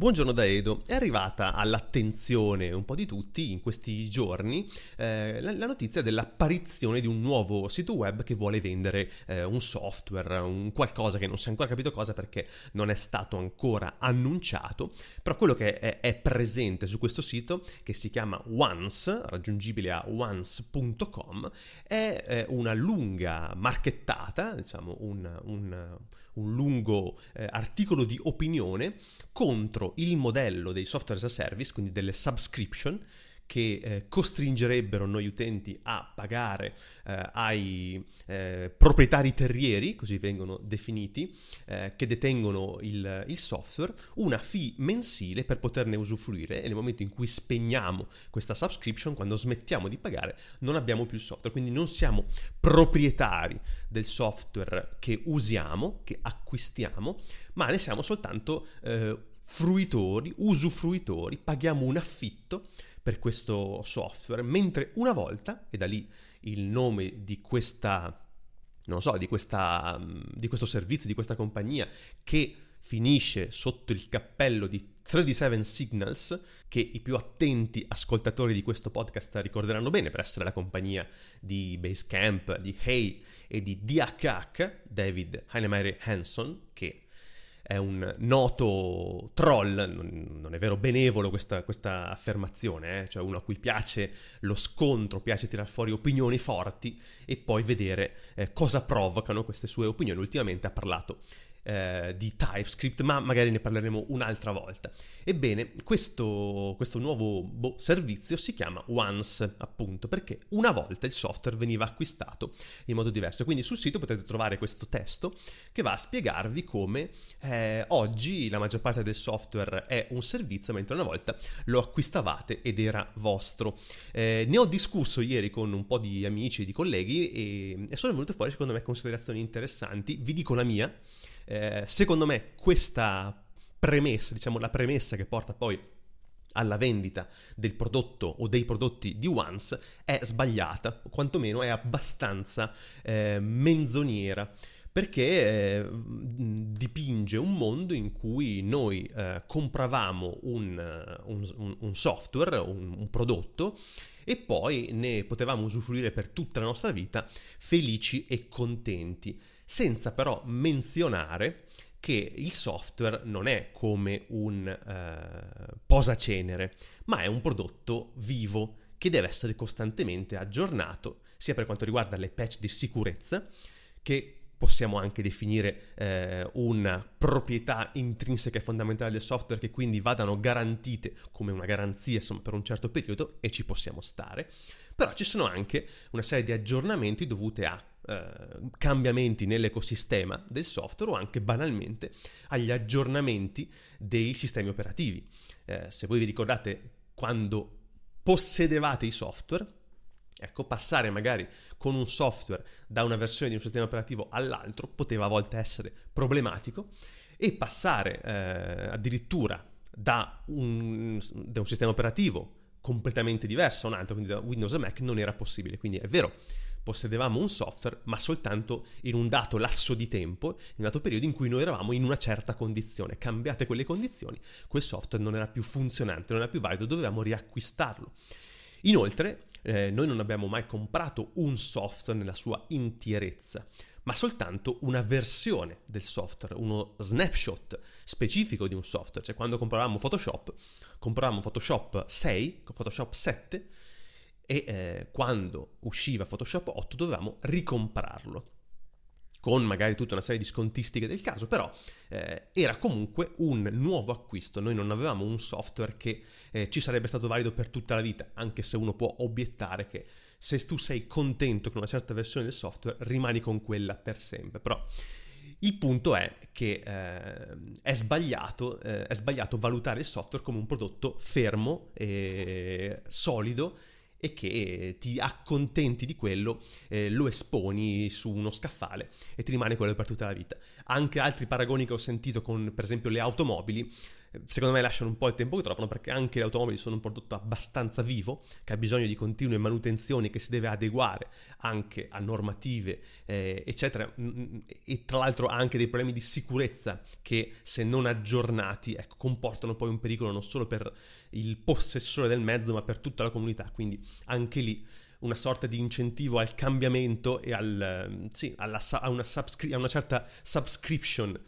Buongiorno da Edo, è arrivata all'attenzione un po' di tutti in questi giorni eh, la, la, notizia dell'apparizione di un nuovo sito web che vuole vendere eh, un software, un qualcosa che non si è ancora capito cosa perché non è stato ancora annunciato, però quello che è, è presente su questo sito che si chiama Once, raggiungibile a once.com, è eh, una lunga marchettata, diciamo un, un un lungo eh, articolo di opinione contro il modello dei software as a service, quindi delle subscription, che eh, costringerebbero noi utenti a pagare eh, ai eh, proprietari terrieri, così vengono definiti, eh, che detengono il, il, software, una fee mensile per poterne usufruire. E nel momento in cui spegniamo questa subscription, quando smettiamo di pagare, non abbiamo più il software, quindi non siamo proprietari del software che usiamo, che acquistiamo, ma ne siamo soltanto eh, fruitori, usufruitori, paghiamo un affitto per questo software, mentre una volta, e da lì il nome di questa, non so, di, questa, di questo servizio, di questa compagnia, che finisce sotto il cappello di 37 Signals, che i più attenti ascoltatori di questo podcast ricorderanno bene per essere la compagnia di Basecamp, di Hey e di DHH, David Heinemeier Hanson, che è un noto troll, non è vero benevolo questa, questa affermazione, eh? cioè uno a cui piace lo scontro, piace tirar fuori opinioni forti e poi vedere eh, cosa provocano queste sue opinioni. Ultimamente ha parlato eh, di TypeScript, ma magari ne parleremo un'altra volta. Ebbene, questo, questo nuovo boh, servizio si chiama Once, appunto, perché una volta il software veniva acquistato in modo diverso. Quindi sul sito potete trovare questo testo che va a spiegarvi come eh, oggi la maggior parte del software è un servizio, mentre una volta lo acquistavate ed era vostro. Eh, ne ho discusso ieri con un po' di amici e di colleghi e, e sono venute fuori secondo me considerazioni interessanti. Vi dico la mia eh, secondo me questa premessa, diciamo la premessa che porta poi alla vendita del prodotto o dei prodotti di Once è sbagliata, o quantomeno è abbastanza eh, menzoniera perché eh, dipinge un mondo in cui noi eh, compravamo un, un, un software, un, un, prodotto e poi ne potevamo usufruire per tutta la nostra vita felici e contenti senza però menzionare che il software non è come un uh, posacenere, ma è un prodotto vivo che deve essere costantemente aggiornato, sia per quanto riguarda le patch di sicurezza, che possiamo anche definire eh, una proprietà intrinseca e fondamentale del software che quindi vadano garantite come una garanzia insomma, per un certo periodo e ci possiamo stare, però ci sono anche una serie di aggiornamenti dovuti a eh, cambiamenti nell'ecosistema del software o anche banalmente agli aggiornamenti dei sistemi operativi. Eh, se voi vi ricordate quando possedevate i software, ecco, passare magari con un software da una versione di un sistema operativo all'altro poteva a volte essere problematico e passare eh, addirittura da un, da un sistema operativo completamente diverso a un altro, quindi da Windows a Mac, non era possibile. Quindi è vero, possedevamo un software, ma soltanto in un dato lasso di tempo, in un dato periodo in cui noi eravamo in una certa condizione. Cambiate quelle condizioni, quel software non era più funzionante, non era più valido, dovevamo riacquistarlo. Inoltre, eh, noi non abbiamo mai comprato un software nella sua interezza, ma soltanto una versione del software, uno snapshot specifico di un software. Cioè, quando compravamo Photoshop, compravamo Photoshop 6, Photoshop 7, e eh, quando usciva Photoshop 8 dovevamo ricomprarlo. Con magari tutta una serie di scontistiche del caso, però eh, era comunque un nuovo acquisto, noi non avevamo un software che eh, ci sarebbe stato valido per tutta la vita, anche se uno può obiettare che se tu sei contento con una certa versione del software rimani con quella per sempre, però il punto è che eh, è, sbagliato, eh, è sbagliato valutare il software come un prodotto fermo e solido e che ti accontenti di quello, eh, lo esponi su uno scaffale e ti rimane quello per tutta la vita. Anche altri paragoni che ho sentito con per esempio le automobili secondo me lasciano un po' il tempo che trovano perché anche le automobili sono un prodotto abbastanza vivo che ha bisogno di continue manutenzioni che si deve adeguare anche a normative eh, eccetera. Mm, mm, e tra l'altro ha anche dei problemi di sicurezza che se non aggiornati ecco, comportano poi un pericolo non solo per il possessore del mezzo ma per tutta la comunità. Quindi anche lì una sorta di incentivo al cambiamento e al, sì, alla, a, una subscri- a una certa subscription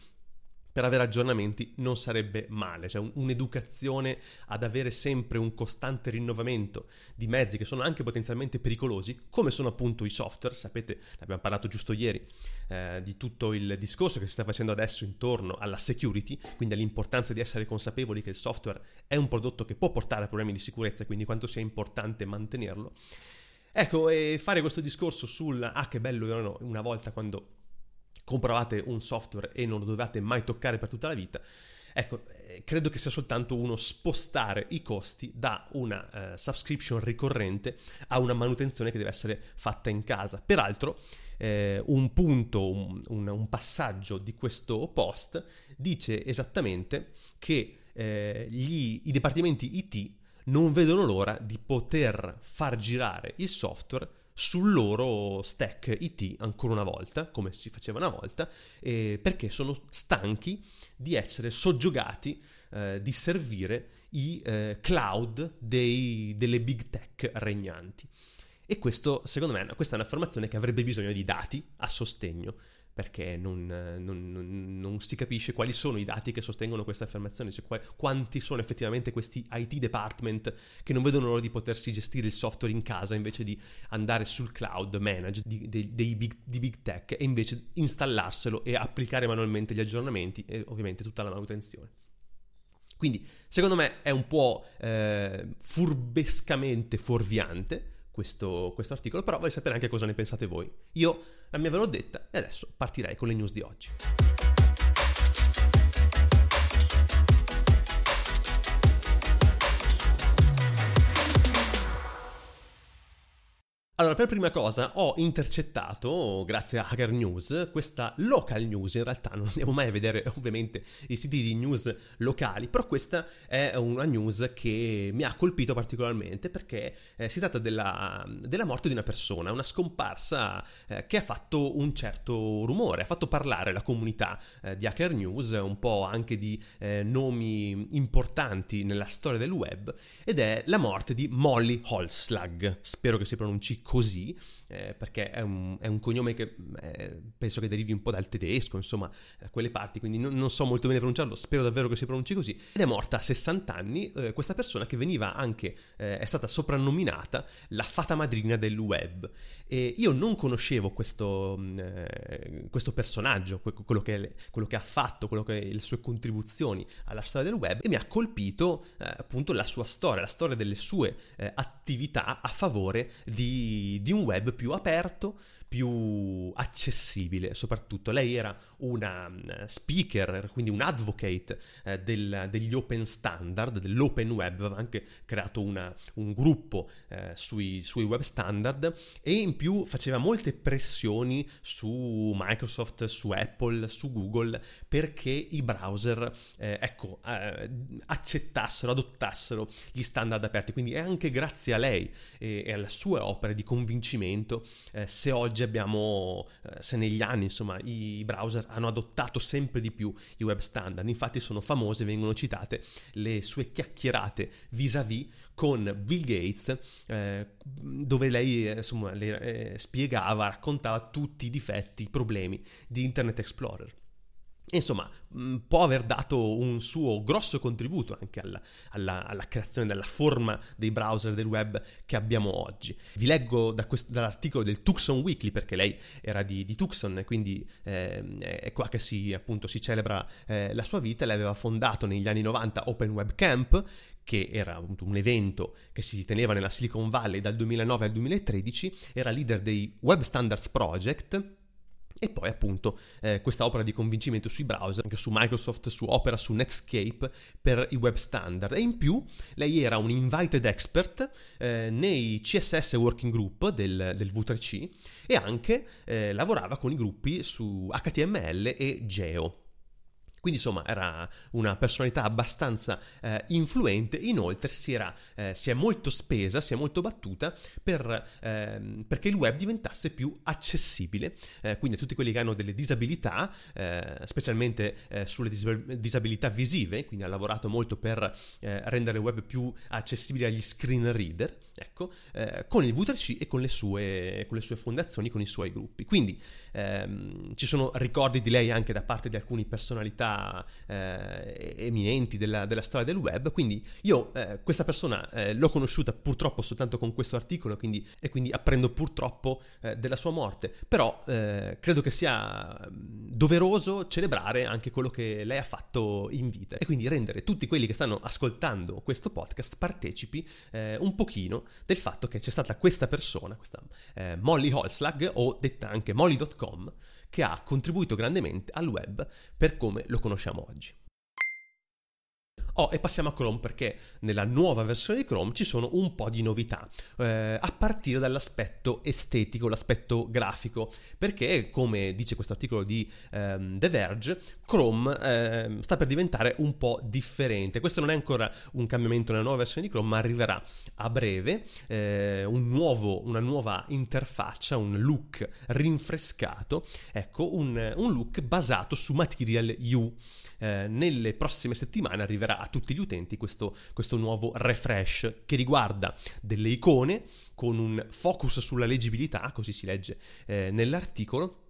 per avere aggiornamenti non sarebbe male, cioè un, un'educazione ad avere sempre un costante rinnovamento di mezzi che sono anche potenzialmente pericolosi, come sono appunto i software, sapete, ne abbiamo parlato giusto ieri, eh, di tutto il discorso che si sta facendo adesso intorno alla security, quindi all'importanza di essere consapevoli che il software è un prodotto che può portare a problemi di sicurezza quindi quanto sia importante mantenerlo. Ecco, e fare questo discorso sul ah che bello erano una volta quando compravate un software e non lo dovevate mai toccare per tutta la vita. Ecco, eh, credo che sia soltanto uno spostare i costi da una uh, subscription ricorrente a una manutenzione che deve essere fatta in casa. Peraltro, eh, un punto, un, un, un, passaggio di questo post dice esattamente che eh, gli, i dipartimenti IT non vedono l'ora di poter far girare il software sul loro stack IT ancora una volta, come si faceva una volta, eh, perché sono stanchi di essere soggiogati, eh, di servire i eh, cloud dei, delle big tech regnanti. E questo, secondo me, questa è un'affermazione che avrebbe bisogno di dati a sostegno perché non, non, non, si capisce quali sono i dati che sostengono questa affermazione, cioè quali, quanti sono effettivamente questi IT department che non vedono l'ora di potersi gestire il software in casa invece di andare sul cloud manage di, di, dei big, di big tech e invece installarselo e applicare manualmente gli aggiornamenti e ovviamente tutta la manutenzione. Quindi secondo me è un po' eh, furbescamente fuorviante questo, questo articolo, però voglio sapere anche cosa ne pensate voi. Io la mia ve l'ho detta e adesso partirei con le news di oggi. Allora, per prima cosa ho intercettato, grazie a Hacker News, questa local news, in realtà non andiamo mai a vedere ovviamente i siti di news locali, però questa è una news che mi ha colpito particolarmente perché eh, si tratta della, della, morte di una persona, una scomparsa eh, che ha fatto un certo rumore, ha fatto parlare la comunità eh, di Hacker News, un po' anche di eh, nomi importanti nella storia del web, ed è la morte di Molly Holslag, spero che si pronunci così, eh, perché è un, è un, cognome che eh, penso che derivi un po' dal tedesco, insomma, da quelle parti, quindi non, non, so molto bene pronunciarlo, spero davvero che si pronunci così. Ed è morta a 60 anni eh, questa persona che veniva anche, eh, è stata soprannominata la fata madrina del web. E io non conoscevo questo, mm, eh, questo personaggio, quello che, quello che, ha fatto, che, le sue contribuzioni alla storia del web, e mi ha colpito eh, appunto la sua storia, la storia delle sue attività a favore di, di un web più più aperto, più accessibile soprattutto. Lei era una mm, speaker, quindi un advocate eh, del, degli open standard, dell'open web, aveva anche creato una, un gruppo eh, sui, sui, web standard e in più faceva molte pressioni su Microsoft, su Apple, su Google perché i browser eh, ecco, eh, accettassero, adottassero gli standard aperti. Quindi è anche grazie a lei e, e alle sue opere di convincimento eh, se oggi oggi abbiamo, eh, se negli anni insomma i browser hanno adottato sempre di più i web standard, infatti sono famose, vengono citate le sue chiacchierate vis-à-vis con Bill Gates, eh, dove lei eh, insomma, le, eh, spiegava, raccontava tutti i difetti, i problemi di Internet Explorer. Insomma, mm, può aver dato un suo grosso contributo anche alla, alla, alla, creazione della forma dei browser del web che abbiamo oggi. Vi leggo da questo, dall'articolo del Tucson Weekly, perché lei era di, di Tucson quindi eh, è qua che si, appunto, si celebra eh, la sua vita. Lei aveva fondato negli anni 90 Open Web Camp, che era un evento che si teneva nella Silicon Valley dal 2009 al 2013, era leader dei Web Standards Project e poi appunto eh, questa opera di convincimento sui browser, anche su Microsoft, su Opera, su Netscape per i web standard. E in più lei era un invited expert eh, nei CSS working group del, del V3C e anche eh, lavorava con i gruppi su HTML e Geo. Quindi insomma era una personalità abbastanza eh, influente, inoltre si, era, eh, si, è molto spesa, si è molto battuta per, eh, perché il web diventasse più accessibile, eh, quindi a tutti quelli che hanno delle disabilità, eh, specialmente eh, sulle disabilità visive, quindi ha lavorato molto per rendere il web più accessibile agli screen reader, ecco, con il V3C e con le, sue, con le, sue, fondazioni, con i suoi gruppi. Quindi ehm, ci sono ricordi di lei anche da parte di alcune personalità eh, eminenti della, della, storia del web, quindi io eh, questa persona eh, l'ho conosciuta purtroppo soltanto con questo articolo quindi, e quindi apprendo purtroppo eh, della sua morte, però eh, credo che sia doveroso celebrare anche quello che lei ha fatto in vita. E quindi rendere tutti quelli che stanno ascoltando questo podcast partecipi eh, un pochino del fatto che c'è stata questa persona, questa Molly Holslag o detta anche molly.com, che ha contribuito grandemente al web per come lo conosciamo oggi. Oh, e passiamo a Chrome perché nella nuova versione di Chrome ci sono un po' di novità, eh, a partire dall'aspetto estetico, l'aspetto grafico, perché come dice questo articolo di ehm, The Verge, Chrome eh, sta per diventare un po' differente. Questo non è ancora un cambiamento nella nuova versione di Chrome, ma arriverà a breve eh, un nuovo, una nuova interfaccia, un look rinfrescato, ecco, un, un look basato su Material U eh, nelle prossime settimane arriverà a tutti gli utenti questo, questo nuovo refresh che riguarda delle icone con un focus sulla leggibilità, così si legge eh, nell'articolo,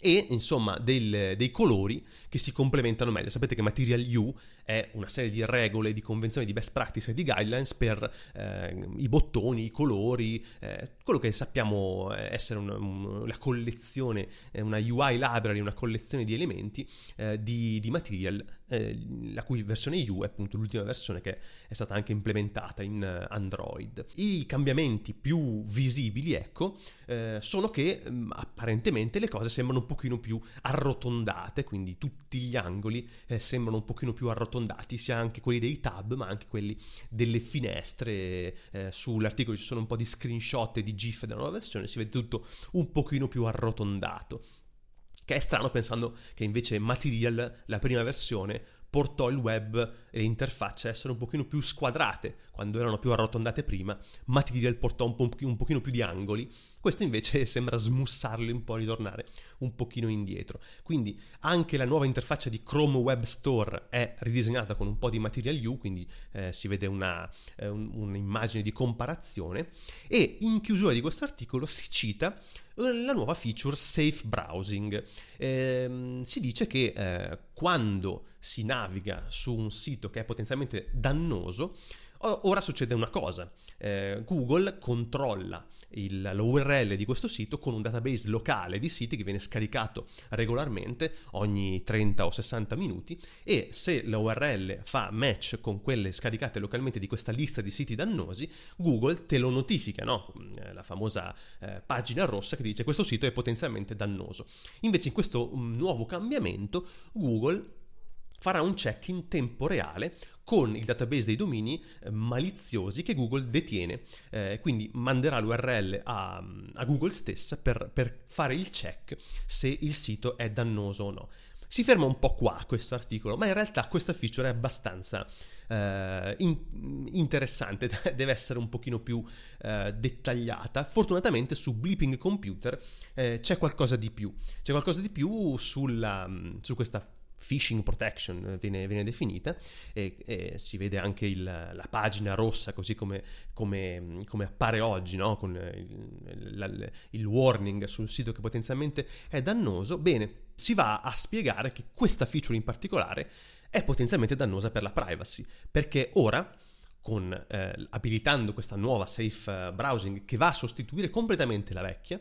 e insomma del, dei colori che si complementano meglio. Sapete che Material U è una serie di regole, di convenzioni, di best practice e di guidelines per eh, i bottoni, i colori, eh, quello che sappiamo essere una, una collezione, una UI library, una collezione di elementi eh, di, di, Material, eh, la cui versione U è appunto l'ultima versione che è stata anche implementata in Android. I cambiamenti più visibili, ecco, eh, sono che mh, mm, apparentemente le cose sembrano un pochino più arrotondate, quindi tutti gli angoli eh, sembrano un pochino più arrotondati, sia anche quelli dei tab, ma anche quelli delle finestre. Eh, sull'articolo ci sono un po' di screenshot e di GIF della nuova versione, si vede tutto un pochino più arrotondato. Che è strano pensando che invece Material, la prima versione, portò il web e le interfacce a essere un pochino più squadrate quando erano più arrotondate prima, Material portò un, po- un pochino più di angoli, questo invece sembra smussarli un po', ritornare un pochino indietro. Quindi anche la nuova interfaccia di Chrome Web Store è ridisegnata con un po' di Material U, quindi eh, si vede una, eh, un, un'immagine di comparazione e in chiusura di questo articolo si cita eh, la nuova feature Safe Browsing. Eh, si dice che eh, quando si naviga su un sito che è potenzialmente dannoso, ora succede una cosa. Eh, Google controlla il, l'URL di questo sito con un database locale di siti che viene scaricato regolarmente ogni 30 o 60 minuti e se l'URL fa match con quelle scaricate localmente di questa lista di siti dannosi, Google te lo notifica, no? la famosa eh, pagina rossa che dice questo sito è potenzialmente dannoso. Invece in questo um, nuovo cambiamento Google farà un check in tempo reale con il database dei domini eh, maliziosi che Google detiene. Eh, quindi manderà l'URL a, a Google stessa per, per, fare il check se il sito è dannoso o no. Si ferma un po' qua questo articolo, ma in realtà questa feature è abbastanza eh, in, interessante, deve essere un pochino più eh, dettagliata. Fortunatamente su Bleeping Computer eh, c'è qualcosa di più, c'è qualcosa di più sulla, su questa phishing protection eh, viene, viene definita e, e, si vede anche il, la pagina rossa così come, come, come appare oggi no? con il, la, il warning sul sito che potenzialmente è dannoso bene si va a spiegare che questa feature in particolare è potenzialmente dannosa per la privacy perché ora con, eh, abilitando questa nuova safe eh, browsing che va a sostituire completamente la vecchia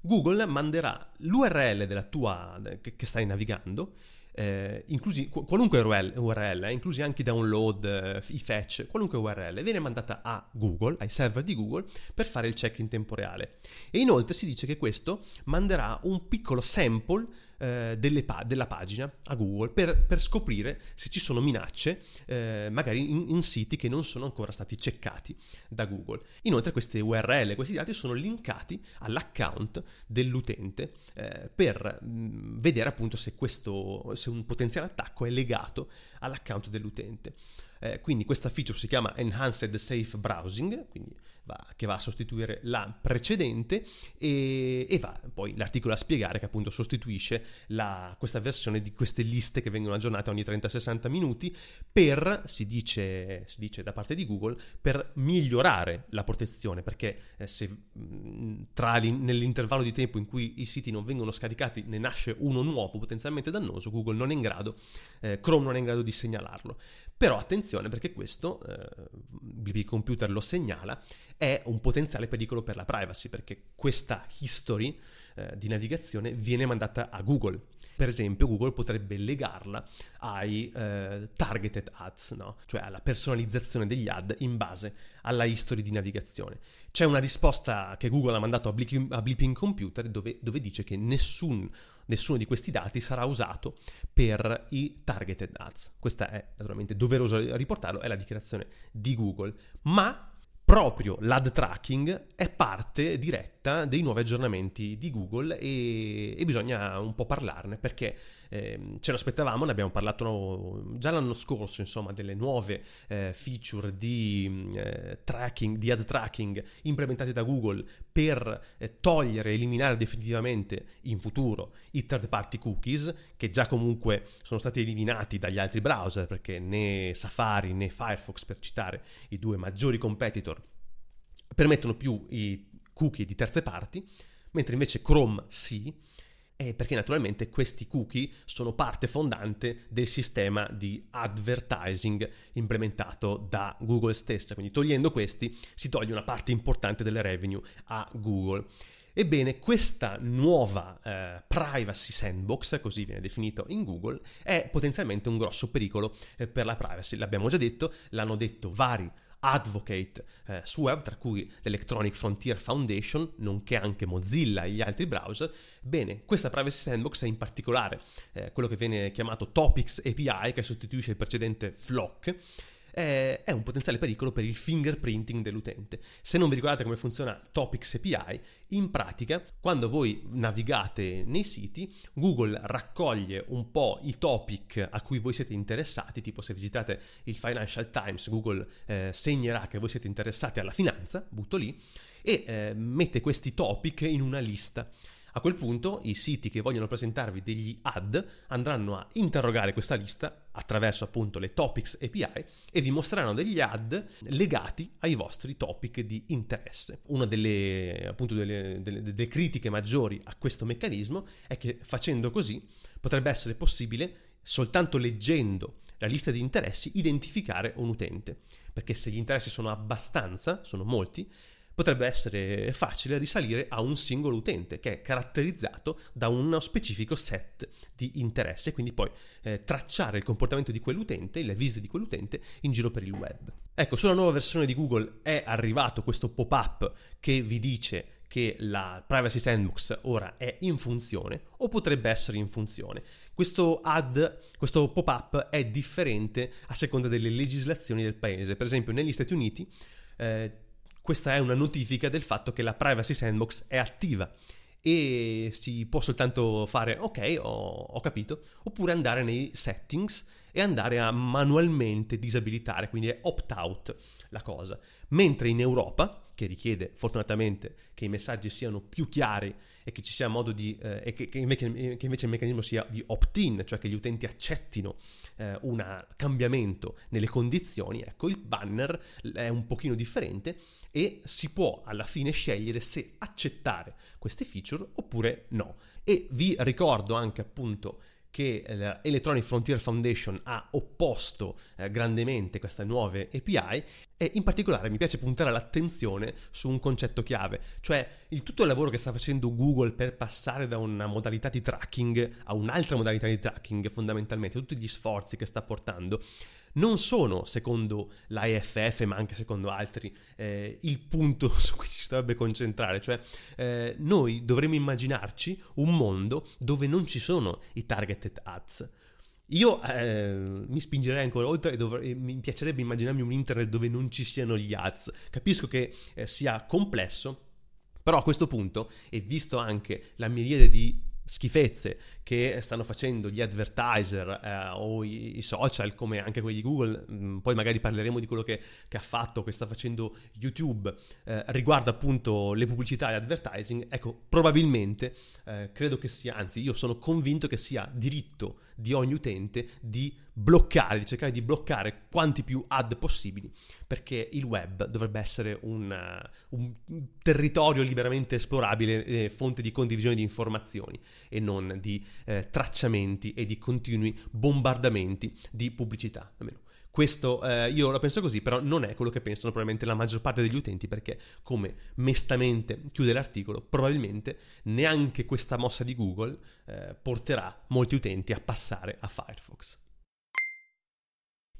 Google manderà l'URL della tua, che, che stai navigando eh, inclusi, qualunque URL, URL eh, inclusi anche i download, eh, i fetch, qualunque URL, viene mandata a Google, ai server di Google, per fare il check in tempo reale. E inoltre si dice che questo manderà un piccolo sample eh, pa- della pagina a Google per, per, scoprire se ci sono minacce, eh, magari in, in, siti che non sono ancora stati checcati da Google. Inoltre queste URL, questi dati sono linkati all'account dell'utente eh, per mh, mm, vedere appunto se, questo, se un potenziale attacco è legato all'account dell'utente. Eh, quindi questa feature si chiama Enhanced Safe Browsing, quindi va, che va a sostituire la precedente e, e, va poi l'articolo a spiegare che appunto sostituisce la, questa versione di queste liste che vengono aggiornate ogni 30-60 minuti per, si dice, si dice, da parte di Google, per migliorare la protezione, perché eh, se tra nell'intervallo di tempo in cui i siti non vengono scaricati ne nasce uno nuovo potenzialmente dannoso, Google non è in grado, eh, Chrome non è in grado di segnalarlo. Però attenzione perché questo, eh, BP Computer lo segnala, è un potenziale pericolo per la privacy perché questa history eh, di navigazione viene mandata a Google. Per esempio, Google potrebbe legarla ai eh, targeted ads, no? cioè alla personalizzazione degli ad in base alla history di navigazione. C'è una risposta che Google ha mandato a, Bleeping, a Bleeping Computer dove, dove dice che nessun nessuno di questi dati sarà usato per i targeted ads. Questa è naturalmente doveroso riportarlo, è la dichiarazione di Google, ma proprio l'ad tracking è parte diretta dei nuovi aggiornamenti di Google e, e bisogna un po' parlarne perché eh, ce l'aspettavamo, ne abbiamo parlato già l'anno scorso, insomma, delle nuove eh, feature di eh, tracking, di ad tracking implementate da Google per eh, togliere eliminare definitivamente in futuro i third party cookies, che già comunque sono stati eliminati dagli altri browser, perché né Safari né Firefox, per citare i due maggiori competitor, permettono più i cookie di terze parti, mentre invece Chrome sì, eh, perché naturalmente questi cookie sono parte fondante del sistema di advertising implementato da Google stessa, quindi togliendo questi si toglie una parte importante delle revenue a Google. Ebbene, questa nuova eh, privacy sandbox, così viene definito in Google, è potenzialmente un grosso pericolo eh, per la privacy. L'abbiamo già detto, l'hanno detto vari advocate eh, su web, tra cui l'Electronic Frontier Foundation, nonché anche Mozilla e gli altri browser. Bene, questa Privacy Sandbox è in particolare eh, quello che viene chiamato Topics API, che sostituisce il precedente Flock, è un potenziale pericolo per il fingerprinting dell'utente. Se non vi ricordate come funziona Topics API, in pratica, quando voi navigate nei siti, Google raccoglie un po' i topic a cui voi siete interessati, tipo se visitate il Financial Times, Google eh, segnerà che voi siete interessati alla finanza, butto lì, e eh, mette questi topic in una lista. A quel punto i siti che vogliono presentarvi degli ad andranno a interrogare questa lista attraverso appunto le Topics API e vi mostreranno degli ad legati ai vostri topic di interesse. Una delle, appunto, delle, delle, delle critiche maggiori a questo meccanismo è che facendo così potrebbe essere possibile soltanto leggendo la lista di interessi identificare un utente perché se gli interessi sono abbastanza, sono molti, potrebbe essere facile risalire a un singolo utente che è caratterizzato da uno specifico set di interesse quindi poi eh, tracciare il comportamento di quell'utente, le visite di quell'utente in giro per il web. Ecco, sulla nuova versione di Google è arrivato questo pop-up che vi dice che la privacy sandbox ora è in funzione o potrebbe essere in funzione. Questo ad, questo pop-up è differente a seconda delle legislazioni del paese. Per esempio negli Stati Uniti eh, questa è una notifica del fatto che la privacy sandbox è attiva e si può soltanto fare ok, ho, ho capito, oppure andare nei settings e andare a manualmente disabilitare, quindi è opt-out la cosa. Mentre in Europa, che richiede fortunatamente che i messaggi siano più chiari e che ci sia modo di eh, che, che, invece, che, invece, il meccanismo sia di opt-in, cioè che gli utenti accettino eh, un cambiamento nelle condizioni, ecco, il banner è un pochino differente e si può alla fine scegliere se accettare queste feature oppure no. E vi ricordo anche appunto che l'Electronic Frontier Foundation ha opposto eh, grandemente queste nuove API e in particolare mi piace puntare l'attenzione su un concetto chiave, cioè il tutto il lavoro che sta facendo Google per passare da una modalità di tracking a un'altra modalità di tracking fondamentalmente, tutti gli sforzi che sta portando non sono, secondo l'IFF, ma anche secondo altri, eh, il punto su cui si dovrebbe concentrare. Cioè, eh, noi dovremmo immaginarci un mondo dove non ci sono i targeted ads. Io eh, mi spingerei ancora oltre e, dov- e, mi piacerebbe immaginarmi un internet dove non ci siano gli ads. Capisco che eh, sia complesso, però a questo punto, e visto anche la miriade di schifezze che stanno facendo gli advertiser eh, o i, i, social come anche quelli di Google, mm, poi magari parleremo di quello che, che, ha fatto, che sta facendo YouTube eh, riguardo appunto le pubblicità e l'advertising, ecco probabilmente eh, credo che sia, anzi io sono convinto che sia diritto di ogni utente di bloccare, di cercare di bloccare quanti più ad possibili, perché il web dovrebbe essere un, uh, un territorio liberamente esplorabile, eh, fonte di condivisione di informazioni e non di eh, tracciamenti e di continui bombardamenti di pubblicità. Almeno questo eh, io la penso così, però non è quello che pensano probabilmente la maggior parte degli utenti, perché come mestamente chiude l'articolo, probabilmente neanche questa mossa di Google eh, porterà molti utenti a passare a Firefox.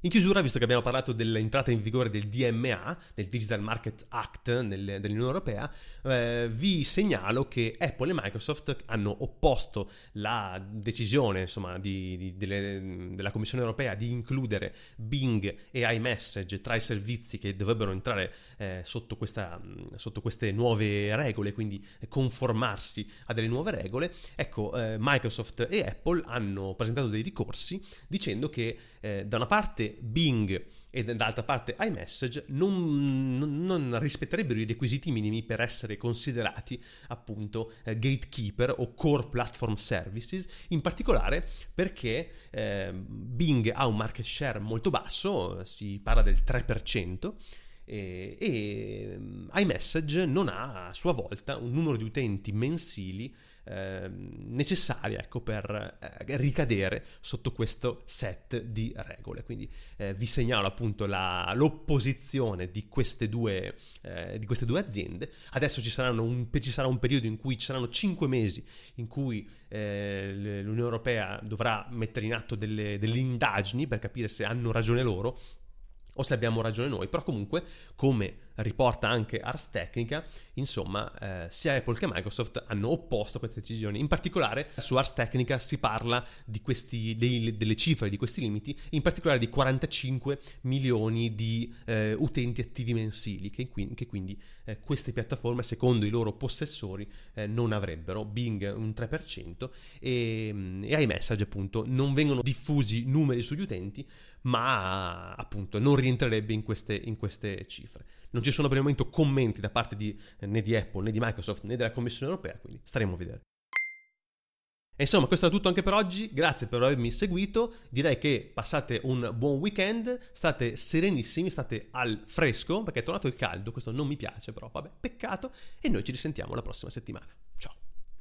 In chiusura, visto che abbiamo parlato dell'entrata in vigore del DMA, del Digital Market Act nel, dell'Unione Europea, eh, vi segnalo che Apple e Microsoft hanno opposto la decisione insomma, di, di, delle, della Commissione Europea di includere Bing e iMessage tra i servizi che dovrebbero entrare eh, sotto, questa, sotto, queste nuove regole, quindi conformarsi a delle nuove regole. Ecco, eh, Microsoft e Apple hanno presentato dei ricorsi dicendo che eh, da una parte Bing e dall'altra parte iMessage non, non, non, rispetterebbero i requisiti minimi per essere considerati appunto eh, gatekeeper o core platform services, in particolare perché eh, Bing ha un market share molto basso, si parla del 3%, e, e iMessage non ha a sua volta un numero di utenti mensili eh, necessaria ecco, per eh, ricadere sotto questo set di regole. Quindi eh, vi segnalo appunto la, l'opposizione di queste, due, eh, di queste, due, aziende. Adesso ci, un, ci, sarà un periodo in cui ci saranno 5 mesi in cui eh, l'Unione Europea dovrà mettere in atto delle, delle indagini per capire se hanno ragione loro o se abbiamo ragione noi, però comunque, come riporta anche Ars Technica, insomma, eh, sia Apple che Microsoft hanno opposto queste decisioni. In particolare su Ars Technica si parla questi, dei, delle cifre di questi limiti, in particolare di 45 milioni di eh, utenti attivi mensili, che, che quindi eh, queste piattaforme, secondo i loro possessori, eh, non avrebbero. Bing un 3% e, mm, e iMessage appunto non vengono diffusi numeri sugli utenti, ma appunto non rientrerebbe in queste, in queste cifre. Non ci sono per il momento commenti da parte di, eh, né di Apple, né di Microsoft, né della Commissione europea, quindi staremo a vedere. E insomma, questo è tutto anche per oggi. Grazie per avermi seguito. Direi che passate un buon weekend, state serenissimi, state al fresco, perché è tornato il caldo. Questo non mi piace, però vabbè, peccato. E noi ci risentiamo la prossima settimana. Ciao.